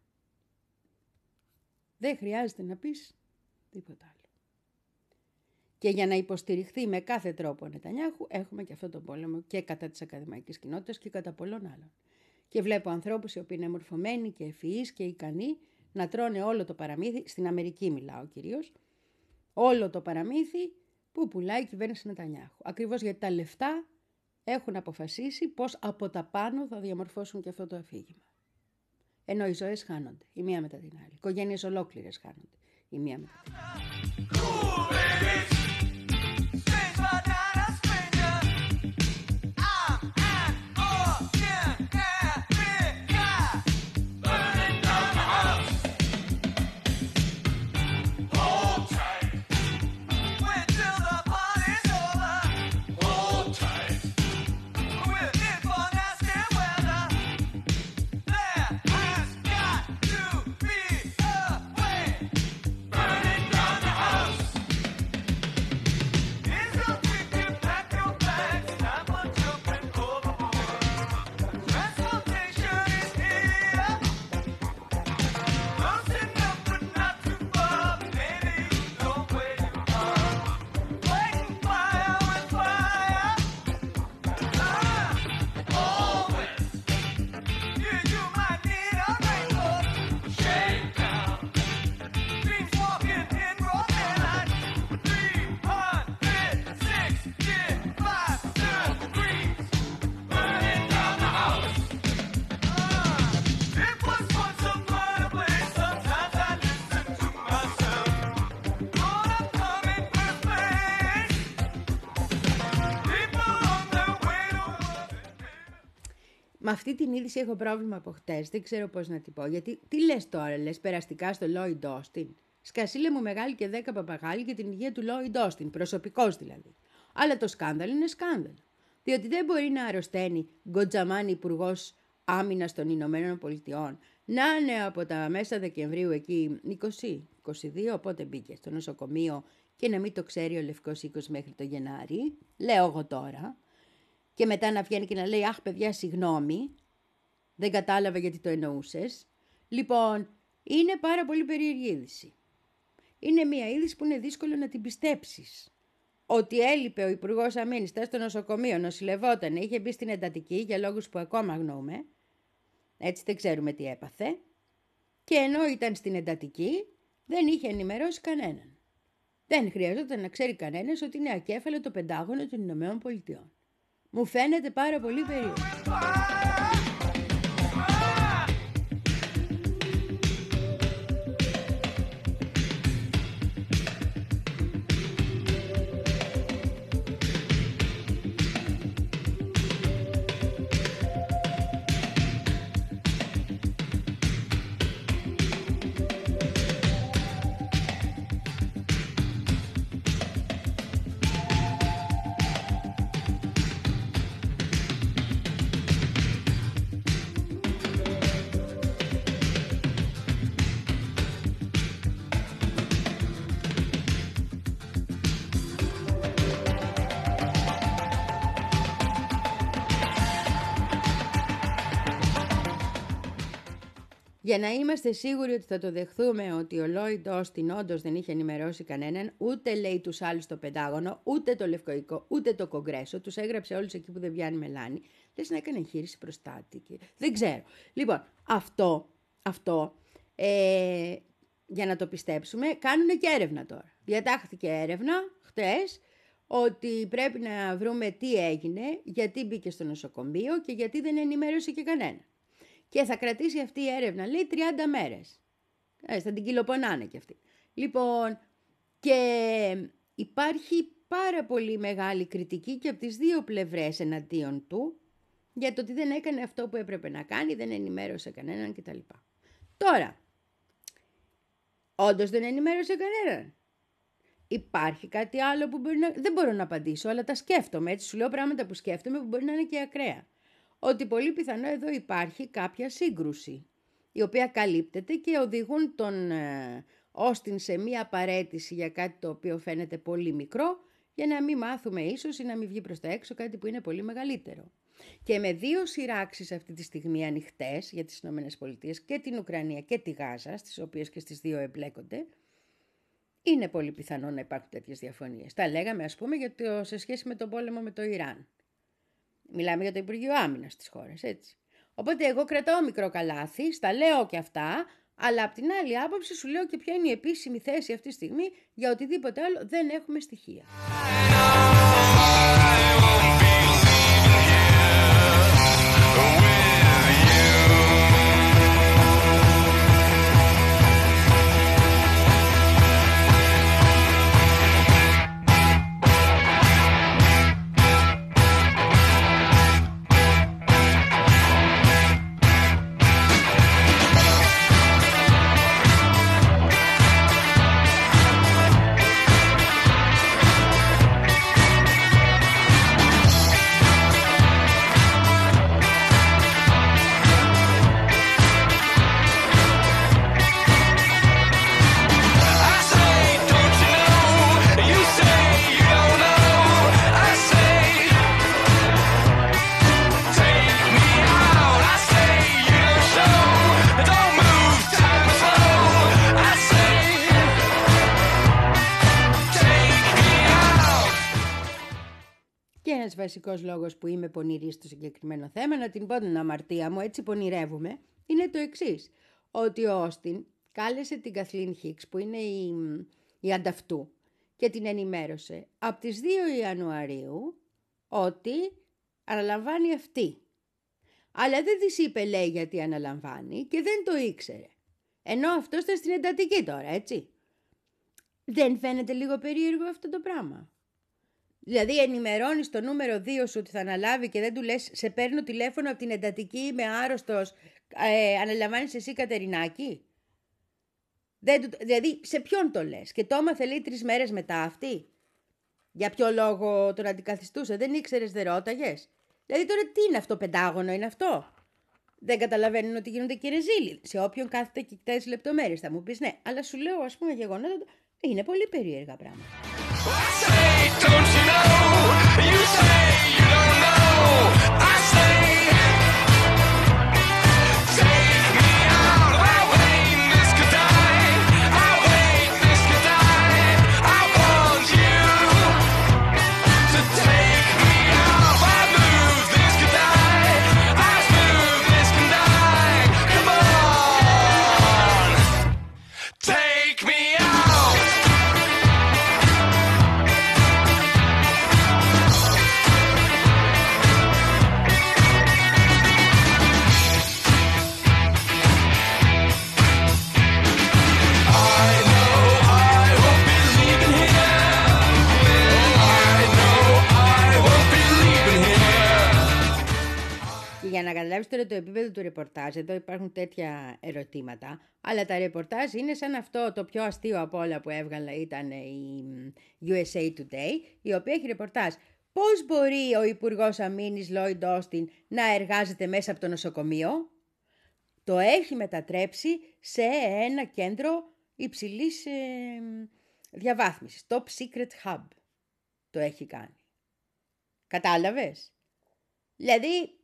Δεν χρειάζεται να πεις τίποτα άλλο. Και για να υποστηριχθεί με κάθε τρόπο ο Νετανιάχου έχουμε και αυτό το πόλεμο και κατά της ακαδημαϊκής κοινότητας και κατά πολλών άλλων. Και βλέπω ανθρώπους οι οποίοι είναι μορφωμένοι και ευφυείς και ικανοί να τρώνε όλο το παραμύθι, στην Αμερική μιλάω κυρίως, όλο το παραμύθι που πουλάει η κυβέρνηση Νετανιάχου. Ακριβώς γιατί τα λεφτά έχουν αποφασίσει πώς από τα πάνω θα διαμορφώσουν και αυτό το αφήγημα. Ενώ οι ζωές χάνονται, η μία μετά την άλλη. Οι οικογένειες ολόκληρες χάνονται, η μία μετά την άλλη. Με αυτή την είδηση έχω πρόβλημα από χτες. Δεν ξέρω πώς να την πω. Γιατί τι λες τώρα, λες περαστικά στο Lloyd Austin; Σκασίλε μου μεγάλη και δέκα παπαγάλη για την υγεία του Lloyd Austin. Προσωπικός δηλαδή. Αλλά το σκάνδαλο είναι σκάνδαλο. Διότι δεν μπορεί να αρρωσταίνει Γκοτζαμάνη υπουργός άμυνας των Ηνωμένων Πολιτειών να είναι από τα μέσα Δεκεμβρίου εκεί 20, 22, πότε μπήκε στο νοσοκομείο και να μην το ξέρει ο Λευκός Οίκος μέχρι το Γενάρη, λέω εγώ τώρα, και μετά να βγαίνει και να λέει «Αχ παιδιά, συγγνώμη, δεν κατάλαβα γιατί το εννοούσες». Λοιπόν, είναι πάρα πολύ περίεργη είδηση. Είναι μια είδηση που είναι δύσκολο να την πιστέψεις. Ότι έλειπε ο Υπουργός Αμήνης, ήταν στο νοσοκομείο, νοσηλευόταν, είχε μπει στην εντατική για λόγους που ακόμα αγνοούμε. Έτσι δεν ξέρουμε τι έπαθε. Και ενώ ήταν στην εντατική, δεν είχε ενημερώσει κανέναν. Δεν χρειαζόταν να ξέρει κανένας ότι είναι ακέφαλο το Πεντάγωνο των Ηνωμένων Πολιτειών. Μου φαίνεται πάρα πολύ περίεργο. Για να είμαστε σίγουροι ότι θα το δεχθούμε ότι ο Λόιντ Όστιν όντως δεν είχε ενημερώσει κανέναν, ούτε λέει τους άλλους στο Πεντάγωνο, ούτε το Λευκοϊκό, ούτε το Κογκρέσο, τους έγραψε όλους εκεί που δεν βγαίνει μελάνη. Λες να έκανε εγχείρηση προστάτη. Και... Δεν ξέρω. Λοιπόν, αυτό, αυτό ε, για να το πιστέψουμε, κάνουν και έρευνα τώρα. Διατάχθηκε έρευνα χτες ότι πρέπει να βρούμε τι έγινε, γιατί μπήκε στο νοσοκομείο και γιατί δεν ενημέρωσε και κανένα. Και θα κρατήσει αυτή η έρευνα, λέει, 30 μέρες. Ε, θα την κυλοπονάνε κι αυτή. Λοιπόν, και υπάρχει πάρα πολύ μεγάλη κριτική και από τις δύο πλευρές εναντίον του για το ότι δεν έκανε αυτό που έπρεπε να κάνει, δεν ενημέρωσε κανέναν κτλ. Τώρα, όντως δεν ενημέρωσε κανέναν. Υπάρχει κάτι άλλο που μπορεί να... Δεν μπορώ να απαντήσω, αλλά τα σκέφτομαι. Έτσι σου λέω πράγματα που σκέφτομαι που μπορεί να είναι και ακραία. Ότι πολύ πιθανό εδώ υπάρχει κάποια σύγκρουση, η οποία καλύπτεται και οδηγούν τον ε, Όστιν σε μία παρέτηση για κάτι το οποίο φαίνεται πολύ μικρό, για να μην μάθουμε ίσως ή να μην βγει προς τα έξω κάτι που είναι πολύ μεγαλύτερο. Και με δύο σειράξεις αυτή τη στιγμή ανοιχτές για τις ΗΠΑ και την Ουκρανία και τη Γάζα, στις οποίες και στις δύο εμπλέκονται, είναι πολύ πιθανό να υπάρχουν τέτοιες διαφωνίες. Τα λέγαμε ας πούμε για το, σε σχέση με τον πόλεμο με το Ιράν. Μιλάμε για το Υπουργείο Άμυνας της χώρας, έτσι. Οπότε εγώ κρατάω μικρό καλάθι, στα λέω και αυτά, αλλά από την άλλη άποψη σου λέω και ποια είναι η επίσημη θέση αυτή τη στιγμή για οτιδήποτε άλλο δεν έχουμε στοιχεία. Και ένας βασικός λόγος που είμαι πονηρή στο συγκεκριμένο θέμα, να την πω την αμαρτία μου, έτσι πονηρεύουμε, είναι το εξής. Ότι ο Όστιν κάλεσε την Καθλίν Χίξ, που είναι η, η ανταυτού, και την ενημέρωσε από τις 2 Ιανουαρίου ότι αναλαμβάνει αυτή. Αλλά δεν της είπε λέει γιατί αναλαμβάνει και δεν το ήξερε. Ενώ αυτό ήταν στην εντατική τώρα, έτσι. Δεν φαίνεται λίγο περίεργο αυτό το πράγμα. Δηλαδή ενημερώνεις το νούμερο 2 σου ότι θα αναλάβει και δεν του λες σε παίρνω τηλέφωνο από την εντατική, είμαι άρρωστος, ε, αναλαμβάνεις εσύ Κατερινάκη; Δεν του, δηλαδή σε ποιον το λες; Και το έμαθε λέει τρεις μέρες μετά αυτή; Για ποιο λόγο τον αντικαθιστούσε, δεν ήξερες, δεν ρώταγες; Δηλαδή τώρα τι είναι αυτό, πεντάγωνο είναι αυτό; Δεν καταλαβαίνουν ότι γίνονται και ρεζίλοι. Σε όποιον κάθεται και κοιτάει τις λεπτομέρειες θα μου πεις ναι. Αλλά σου λέω ας πούμε γεγονότα, είναι πολύ περίεργα πράγματα. I say, don't you know? You say you don't know. I να καταλάβεις τώρα το επίπεδο του ρεπορτάζ, εδώ υπάρχουν τέτοια ερωτήματα, αλλά τα ρεπορτάζ είναι σαν αυτό το πιο αστείο από όλα που έβγαλα ήταν η USA Today, η οποία έχει ρεπορτάζ. Πώς μπορεί ο Υπουργός Αμήνης Lloyd Austin να εργάζεται μέσα από το νοσοκομείο; Το έχει μετατρέψει σε ένα κέντρο υψηλής ε, διαβάθμισης, Top Secret Hub. Το έχει κάνει. Κατάλαβες; Δηλαδή,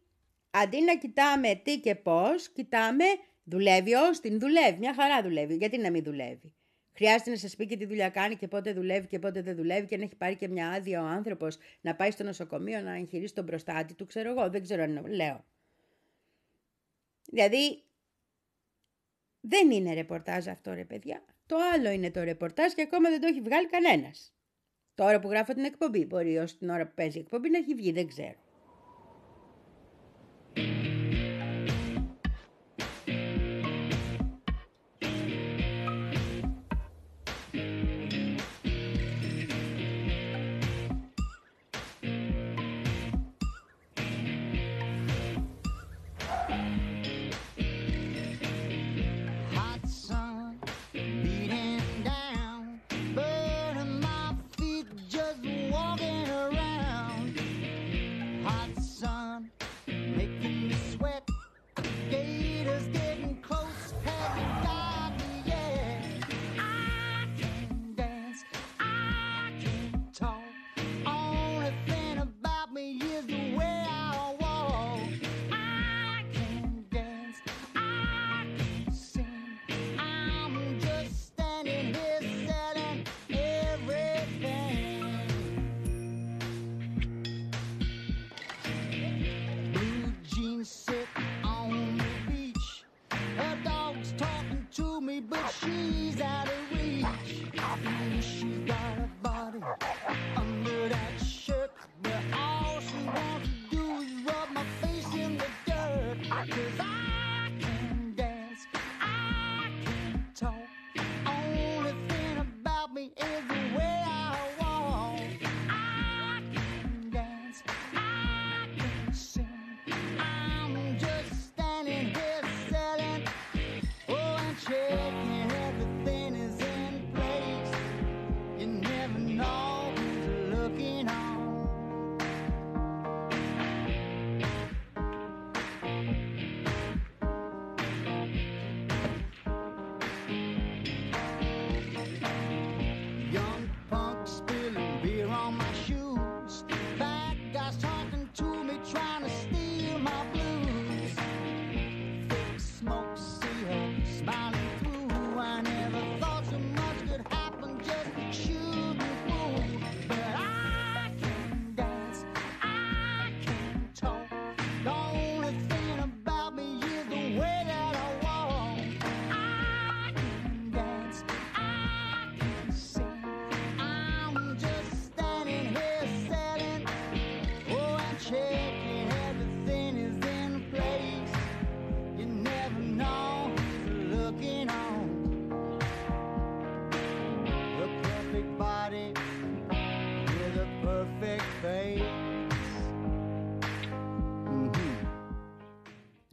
αντί να κοιτάμε τι και πώς, κοιτάμε δουλεύει ως την δουλεύει. Μια χαρά δουλεύει. Γιατί να μην δουλεύει; Χρειάζεται να σας πει και τι δουλειά κάνει και πότε δουλεύει και πότε δεν δουλεύει και να έχει πάρει και μια άδεια ο άνθρωπος να πάει στο νοσοκομείο να εγχειρήσει τον προστάτη του, ξέρω εγώ. Δεν ξέρω αν λέω. Δηλαδή, δεν είναι ρεπορτάζ αυτό ρε παιδιά. Το άλλο είναι το ρεπορτάζ και ακόμα δεν το έχει βγάλει κανένας. Τώρα που γράφω την εκπομπή, μπορεί ως την ώρα που παίζει η εκπομπή να έχει βγει, δεν ξέρω.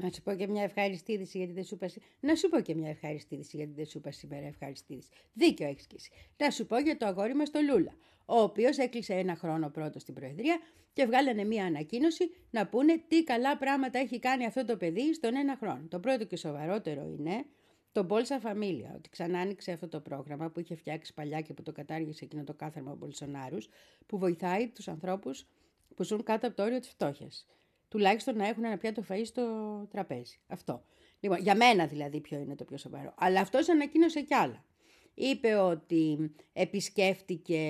Να σου πω και μια ευχάριστη είδηση γιατί δεν σου είπα. σή- Να σου πω και μια ευχάριστη είδηση γιατί δεν σου είπα σήμερα ευχάριστη είδηση. Δίκιο έχεις και εσύ. Να σου πω για το αγόρι μας το Λούλα, ο οποίος έκλεισε ένα χρόνο πρώτος στην Προεδρία και βγάλανε μια ανακοίνωση να πούνε τι καλά πράγματα έχει κάνει αυτό το παιδί στον ένα χρόνο. Το πρώτο και σοβαρότερο είναι το Bolsa Familia, ότι ξανά άνοιξε αυτό το πρόγραμμα που είχε φτιάξει παλιά και που το κατάργησε εκείνο το κάθαρμα Μπολσονάρους, που βοηθάει τους ανθρώπους που ζουν κάτω από το όριο της φτώχειας. Τουλάχιστον να έχουν ένα πιάτο φαΐ στο τραπέζι. Αυτό. Λοιπόν, για μένα δηλαδή ποιο είναι το πιο σοβαρό. Αλλά αυτός ανακοίνωσε κι άλλα. Είπε ότι επισκέφτηκε...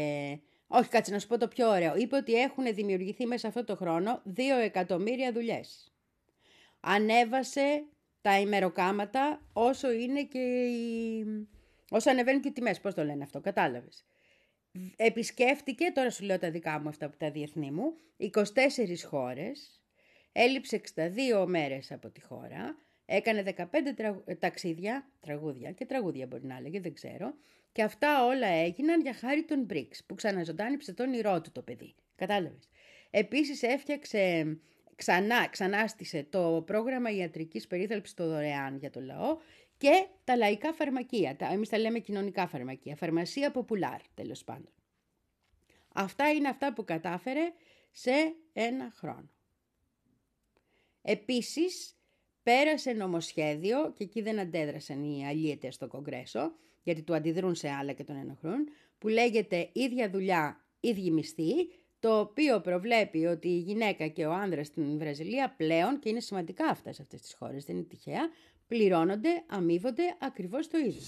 Όχι, κάτσε να σου πω το πιο ωραίο. Είπε ότι έχουν δημιουργηθεί μέσα αυτό το χρόνο 2 εκατομμύρια δουλειές ανέβασε τα ημεροκάματα όσο είναι και οι... όσο ανεβαίνουν και οι τιμές, πώς το λένε αυτό, κατάλαβες. Επισκέφτηκε, τώρα σου λέω τα δικά μου αυτά που τα διεθνή μου, 24 χώρες, έλειψε 62 μέρες από τη χώρα, έκανε 15 τρα... ταξίδια, τραγούδια και τραγούδια μπορεί να έλεγε, δεν ξέρω, και αυτά όλα έγιναν για χάρη των BRICS, που ξαναζωντάνιψε τον ηρώ του το παιδί. Κατάλαβες. Επίσης έφτιαξε ξανά, ξανάστησε το πρόγραμμα ιατρικής περίθαλψης το δωρεάν για το λαό και τα λαϊκά φαρμακεία, τα, εμείς τα λέμε κοινωνικά φαρμακεία, φαρμασία ποπουλάρ τέλος πάντων. Αυτά είναι αυτά που κατάφερε σε ένα χρόνο. Επίσης, πέρασε νομοσχέδιο, και εκεί δεν αντέδρασαν οι αλίετες στο Κογκρέσο, γιατί του αντιδρούν σε άλλα και τον ενοχλούν, που λέγεται «Ίδια δουλειά, ίδιοι μισθοί», το οποίο προβλέπει ότι η γυναίκα και ο άνδρας στην Βραζιλία πλέον, και είναι σημαντικά αυτά σε αυτές τις χώρες, δεν είναι τυχαία, πληρώνονται, αμείβονται ακριβώς το ίδιο.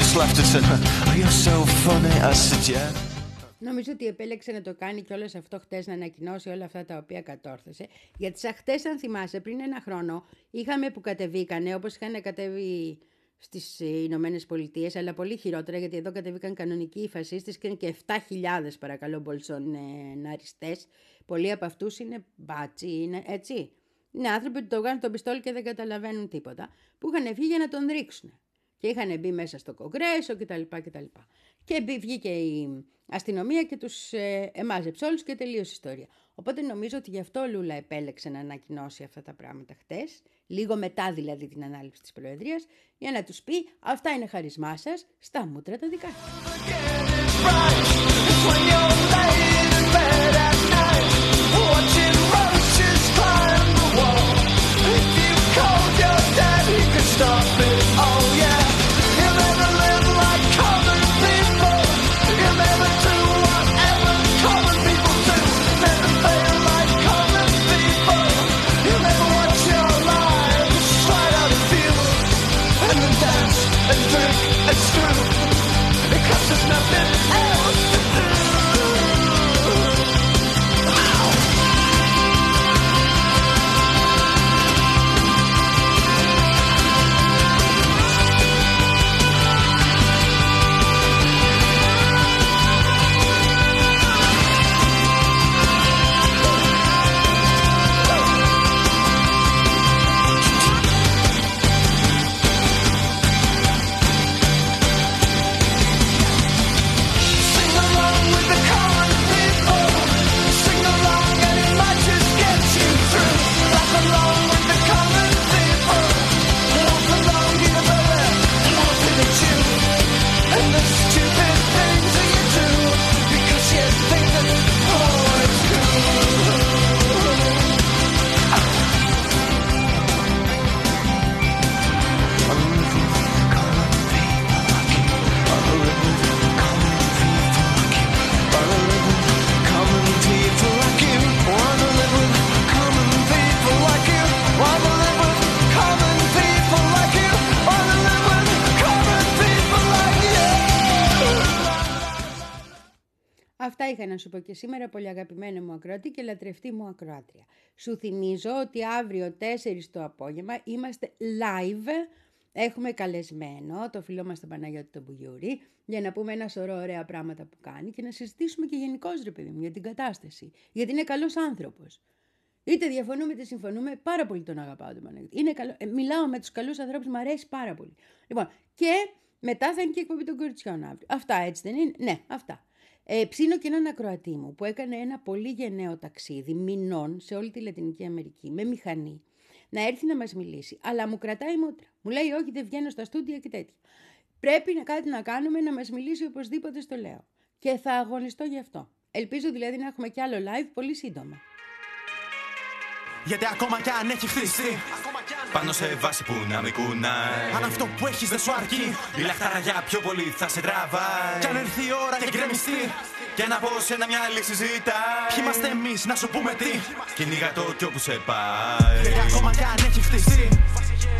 Just laughed and said, Oh, you're so funny; I said, yeah. Νομίζω ότι επέλεξε να το κάνει και όλος αυτό χτες να ανακοινώσει όλα αυτά τα οποία κατόρθωσε. Γιατί σαν χτες, αν θυμάσαι, πριν ένα χρόνο είχαμε που κατεβήκανε, όπως είχαν κατέβει στις Ηνωμένες Πολιτείες, αλλά πολύ χειρότερα, γιατί εδώ κατεβήκαν κανονικοί οι φασίστες και είναι και 7.000 παρακαλώ μπολσοναριστές. Πολλοί από αυτούς είναι μπάτσι, είναι έτσι. Είναι άνθρωποι που το βγάζουν τον πιστόλι και δεν καταλαβαίνουν τίποτα, που είχαν φύγει για να τον ρίξουν. Και είχαν μπει μέσα στο κογκρέσο κτλ. κτλ. Και μπη- βγήκε η αστυνομία και τους ε, εμάζεψε όλους και τελείωσε η ιστορία. Οπότε νομίζω ότι γι' αυτό ο Λούλα επέλεξε να ανακοινώσει αυτά τα πράγματα χτες, λίγο μετά δηλαδή την ανάληψη της Προεδρίας, για να τους πει αυτά είναι χαρισμά σας, στα μούτρα τα δικά σας. Σου πω και σήμερα, πολύ αγαπημένη μου ακροατή και λατρευτή μου ακροάτρια. Σου θυμίζω ότι αύριο 4 το απόγευμα είμαστε live. Έχουμε καλεσμένο το φίλο μας τον Παναγιώτη τον Μπουγιούρη για να πούμε ένα σωρό ωραία πράγματα που κάνει και να συζητήσουμε και γενικώς ρε παιδί μου για την κατάσταση. Γιατί είναι καλός άνθρωπος. Είτε διαφωνούμε είτε συμφωνούμε, πάρα πολύ τον αγαπάω τον Παναγιώτη. Είναι καλό, ε, μιλάω με τους καλούς ανθρώπους, μου αρέσει πάρα πολύ. Λοιπόν, και μετά θα είναι και η εκπομπή των κοριτσιών αύριο. Αυτά έτσι δεν είναι; Ναι, αυτά. Ε, ψήνω και έναν ακροατή μου που έκανε ένα πολύ γενναίο ταξίδι μηνών σε όλη τη Λατινική Αμερική με μηχανή να έρθει να μας μιλήσει. Αλλά μου κρατάει μότρα. Μου λέει όχι δεν βγαίνω στα στούντια και τέτοια. Πρέπει να κάτι να κάνουμε να μας μιλήσει οπωσδήποτε στο λέω. Και θα αγωνιστώ γι' αυτό. Ελπίζω δηλαδή να έχουμε κι άλλο live πολύ σύντομα. Γιατί ακόμα κι αν έχει χτίσει Πάνω σε βάση που να μην κουνάει. Αν αυτό που έχεις δεν σου αρκεί Η λαχτάρα για πιο πολύ θα σε τραβάει. Κι αν έρθει η ώρα και γκρεμιστεί Και να πω σε ένα μια λύση ζητάει. Ποιοι είμαστε εμείς να σου πούμε τι Κυνήγα το κι όπου σε πάει. Γιατί ακόμα κι αν έχει χτίσει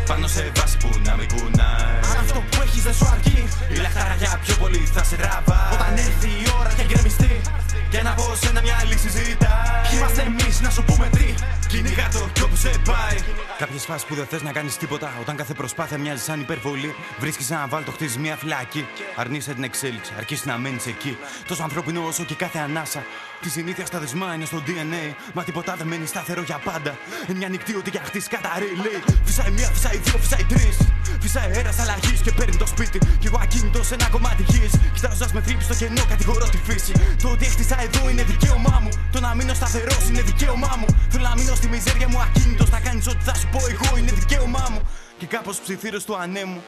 Πάνω σε βάση που να μην κουνάει. Αν αυτό που έχεις δεν σου αρκεί Η λαχτάρα για πιο πολύ θα σε τραβάει. Όταν έρθει η ώρα και γκρεμιστεί Και να πω σε ένα μια λύση ζητάει. Ποιοι είμαστε εμείς να σου πούμε τι Κυνήγα το κι όπου σε πάει. Κάποιες φάσεις που δεν θες να κάνεις τίποτα. Όταν κάθε προσπάθεια μοιάζει σαν υπερβολή. Βρίσκεις ένα βάλτο, χτίζεις μια φυλακή. Αρνείσαι την εξέλιξη, αρκεί να μένεις εκεί. Τόσο ανθρώπινο όσο και κάθε ανάσα. Τη συνήθεια στα δεσμά είναι στο DNA. Μα τίποτα δεν μένει σταθερό για πάντα. Είναι μια νυχτή ότι για χτίσει καταρρεί. Λέει φυσάει μία, φυσάει δύο, φυσάει τρεις. Φυσάει αέρας αλλαγής και παίρνει το σπίτι. Κι εγώ ακίνητος σε ένα κομμάτι γης. Κοιτάζοντα με θρύπη στο κενό, κατηγορώ τη φύση. Το ότι έχτισα εδώ είναι δικαίωμά μου. Το να μείνω σταθερός είναι δικαίωμά μου. Θέλω να μείνω στη μιζέρια μου ακίνητος. Θα κάνεις ό,τι θα σου πω εγώ είναι δικαίωμά μου. Και κάπως ψιθύρω του ανέμου.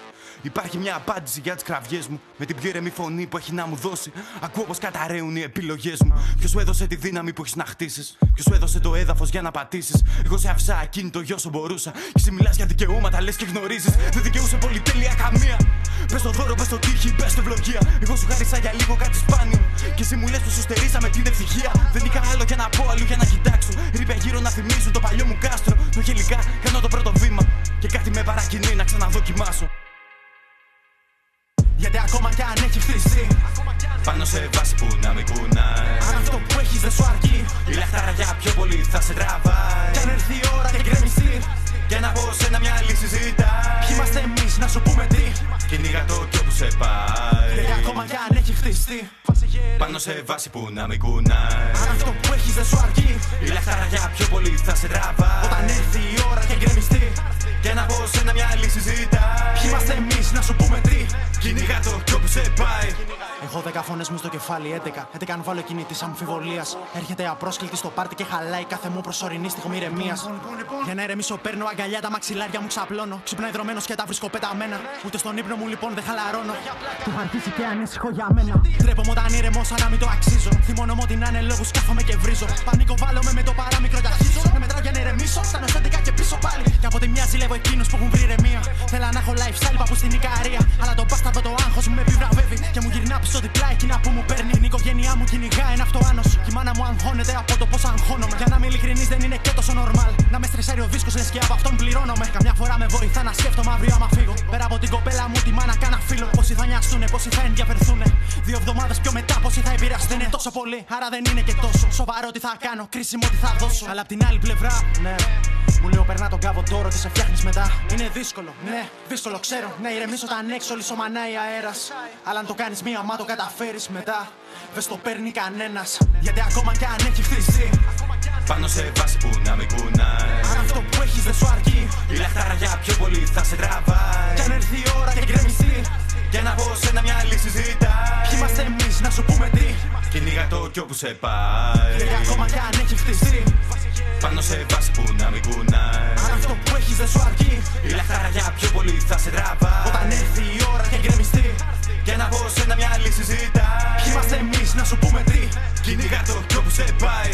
Υπάρχει μια απάντηση για τις κραυγές μου. Με την πιο ηρεμή φωνή που έχει να μου δώσει. Ακούω πως καταραίουν οι επιλογές μου. Ποιος σου έδωσε τη δύναμη που έχεις να χτίσεις; Ποιος σου έδωσε το έδαφος για να πατήσεις; Εγώ σε άφησα ακίνητο για όσο μπορούσα. Και εσύ μιλάς για δικαιώματα, λες και γνωρίζεις. Δεν δικαιούσε πολυτέλεια καμία. Πες το δώρο, πες το τύχη, πες το ευλογία. Εγώ σου χάρισα για λίγο κάτι σπάνιο. Και εσύ μου λες πως σου στερήσαμε την ευτυχία. Δεν είχα άλλο για να πω, αλλού για να κοιτάξω. Ρίπια γύρω να θυμίζουν το παλιό μου κάστρο. Το γελικά κάνω το πρώτο βήμα. Και κάτι με παρακινεί να ξαναδοκιμάσω. Γιατί ακόμα κι αν έχεις χτίσει Πάνω σε βάση που να μην κουνάει. Αν αυτό που έχεις δεν σου αρκεί Η λαχτάρα για πιο πολύ θα σε τραβάει. Κι αν έρθει η ώρα και γκρεμιστεί Και να πω σε ένα μια λύση ζητάει. Ποιοι είμαστε εμείς να σου πούμε τι Κυνήγα το κι όπου σε πάει. Γιατί ακόμα κι αν έχεις χτιστεί Πάνω σε βάση που να μην κουνάει. Αν αυτό που έχεις δεν σου αρκεί Η λαχτάρα για πιο πολύ θα σε τραβάει. Όταν έρθει η ώρα και γκρεμιστεί 12 φωνές μου στο κεφάλι, 11. 11 αν βάλω εκείνη της αμφιβολίας. Έρχεται απρόσκλητη στο πάρτι και χαλάει κάθε μου προσωρινή στιγμή ηρεμίας. Λοιπόν, λοιπόν, λοιπόν. Για να ηρεμήσω, παίρνω αγκαλιά τα μαξιλάρια μου ξαπλώνω. Ξυπνάει δρομένο και τα βρίσκω πεταμένα. Ούτε στον ύπνο μου λοιπόν δεν χαλαρώνω. Του αρχίσει και ανήσυχο για μένα. Τρέπομαι όταν ηρεμώ σαν να μην το αξίζω. Θυμώνω μου ότι να είναι λόγους κάθομαι και βρίζω. Πανίκο βάλω με με το παράμικρο και αρχίζω. Με μετράω για να ηρεμήσω, φτάνω στα και πίσω πάλι. Και από τη μια ζηλεύω εκείνους που έχουν βρει ηρεμία. Θέλω να έχω lifestyle παππού στην Ικαρία. Αλλά το πάστατο το άγχος μου με επιβραβεύει και μου γυρνά πίσω διπλά διπλά εκείνα που μου παίρνει. Η οικογένειά μου κυνηγάει, είναι αυτό άνος. Και η μάνα μου αγχώνεται από το πώς αγχώνομαι. Για να είμαι ειλικρινής, δεν είναι και τόσο normal. Να με στρεσάρει ο δίσκος, λες και από αυτόν πληρώνομαι. Καμιά φορά με βοηθά να σκέφτομαι αύριο άμα φύγω. Πέρα από την κοπέλα μου, τη μάνα κάνα φίλο. Πόσοι θα νοιαστούνε, πόσοι θα ενδιαφερθούνε. Δύο εβδομάδες πιο μετά, πόσοι θα επηρεαστούνε. Τόσο πολύ, άρα δεν είναι και τόσο. Σοβαρό τι θα κάνω, κρίσιμο τι θα δώσω. Αλλά απ' την άλλη πλευρά, ναι. Μου λέω περνά τον κάβο τώρα, τι σε φτιάχνεις μετά. Είναι δύσκολο, ναι, δύσκολο ξέρω. Να ηρεμήσω όταν έξω λισομανάει αέρας. Αλλά αν το κάνεις μία, μα το καταφέρει μετά. Δε το παίρνει κανένας. Γιατί ακόμα κι αν έχει χτίσει. Πάνω σε βάση που να μην κουνάει. Αν αυτό που έχεις δεν σου αρκεί. Η λαχτάρα για πιο πολύ θα σε τραβάει. Κι αν έρθει η ώρα και γκρεμιστεί. Για να πω σε ένα μια λύση συζήτα. Ποιοι είμαστε εμείς να σου πούμε τι. Κυνήγα το κι σε πάει. Και ακόμα κι αν έχει χτιστεί. Πάνω σε βάση που να μην κουνάει. Αν αυτό που έχεις δεν σου αρκεί. Η λαχταραγιά πιο πολύ θα σε τραβά. Όταν έρθει η ώρα και γκρεμιστεί. Για να πω σε ένα μια λύση συζήτα. Ποιοι είμαστε εμείς να σου πούμε τι. Κυνήγα το κι σε πάει.